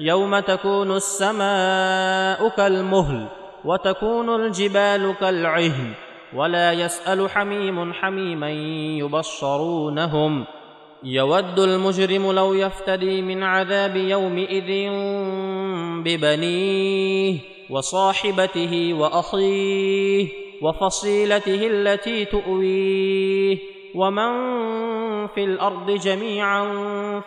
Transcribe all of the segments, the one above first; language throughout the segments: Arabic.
يوم تكون السماء كالمهل وتكون الجبال كالعهن ولا يسأل حميم حميما يبصرونهم. يود المجرم لو يفتدي من عذاب يومئذ ببنيه وصاحبته وأخيه وفصيلته التي تؤويه. ومن في الأرض جميعا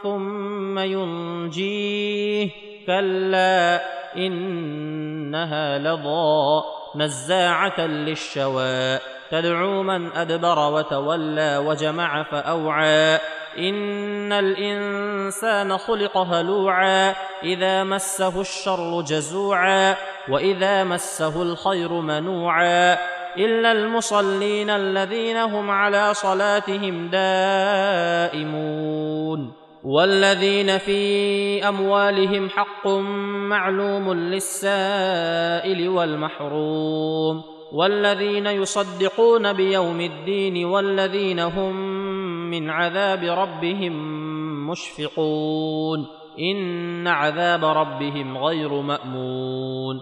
ثم ينجيه. كلا إنها لظى نزاعة للشوى. تدعو من أدبر وتولى وجمع فأوعى. إن الإنسان خلق هلوعا. إذا مسه الشر جزوعا. وإذا مسه الخير منوعا. إلا المصلين الذين هم على صلاتهم دائمون. والذين في أموالهم حق معلوم للسائل والمحروم. والذين يصدقون بيوم الدين والذين هم من عذاب ربهم مشفقون. إن عذاب ربهم غير مأمون.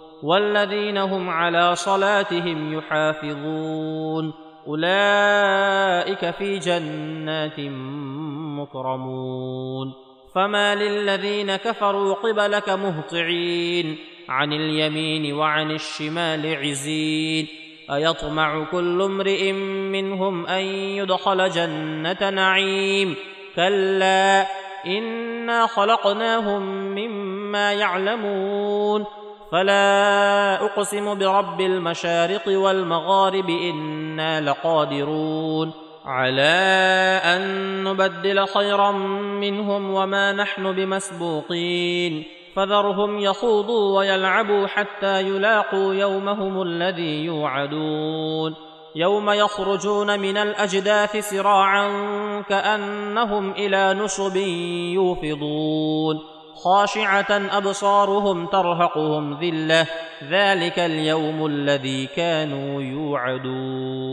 والذين هم على صلاتهم يحافظون. أولئك في جنات مكرمون. فما للذين كفروا قبلك مهطعين. عن اليمين وعن الشمال عزين. أيطمع كل امرئ منهم أن يدخل جنة نعيم. كلا إنا خلقناهم مما يعلمون. فلا أقسم برب المشارق والمغارب إنا لقادرون. على أن نبدل خيرا منهم وما نحن بمسبوقين. فذرهم يخوضوا ويلعبوا حتى يلاقوا يومهم الذي يوعدون. يوم يخرجون من الأجداث سراعا كأنهم إلى نصب يوفضون. خاشعة أبصارهم ترهقهم ذلة ذلك اليوم الذي كانوا يوعدون.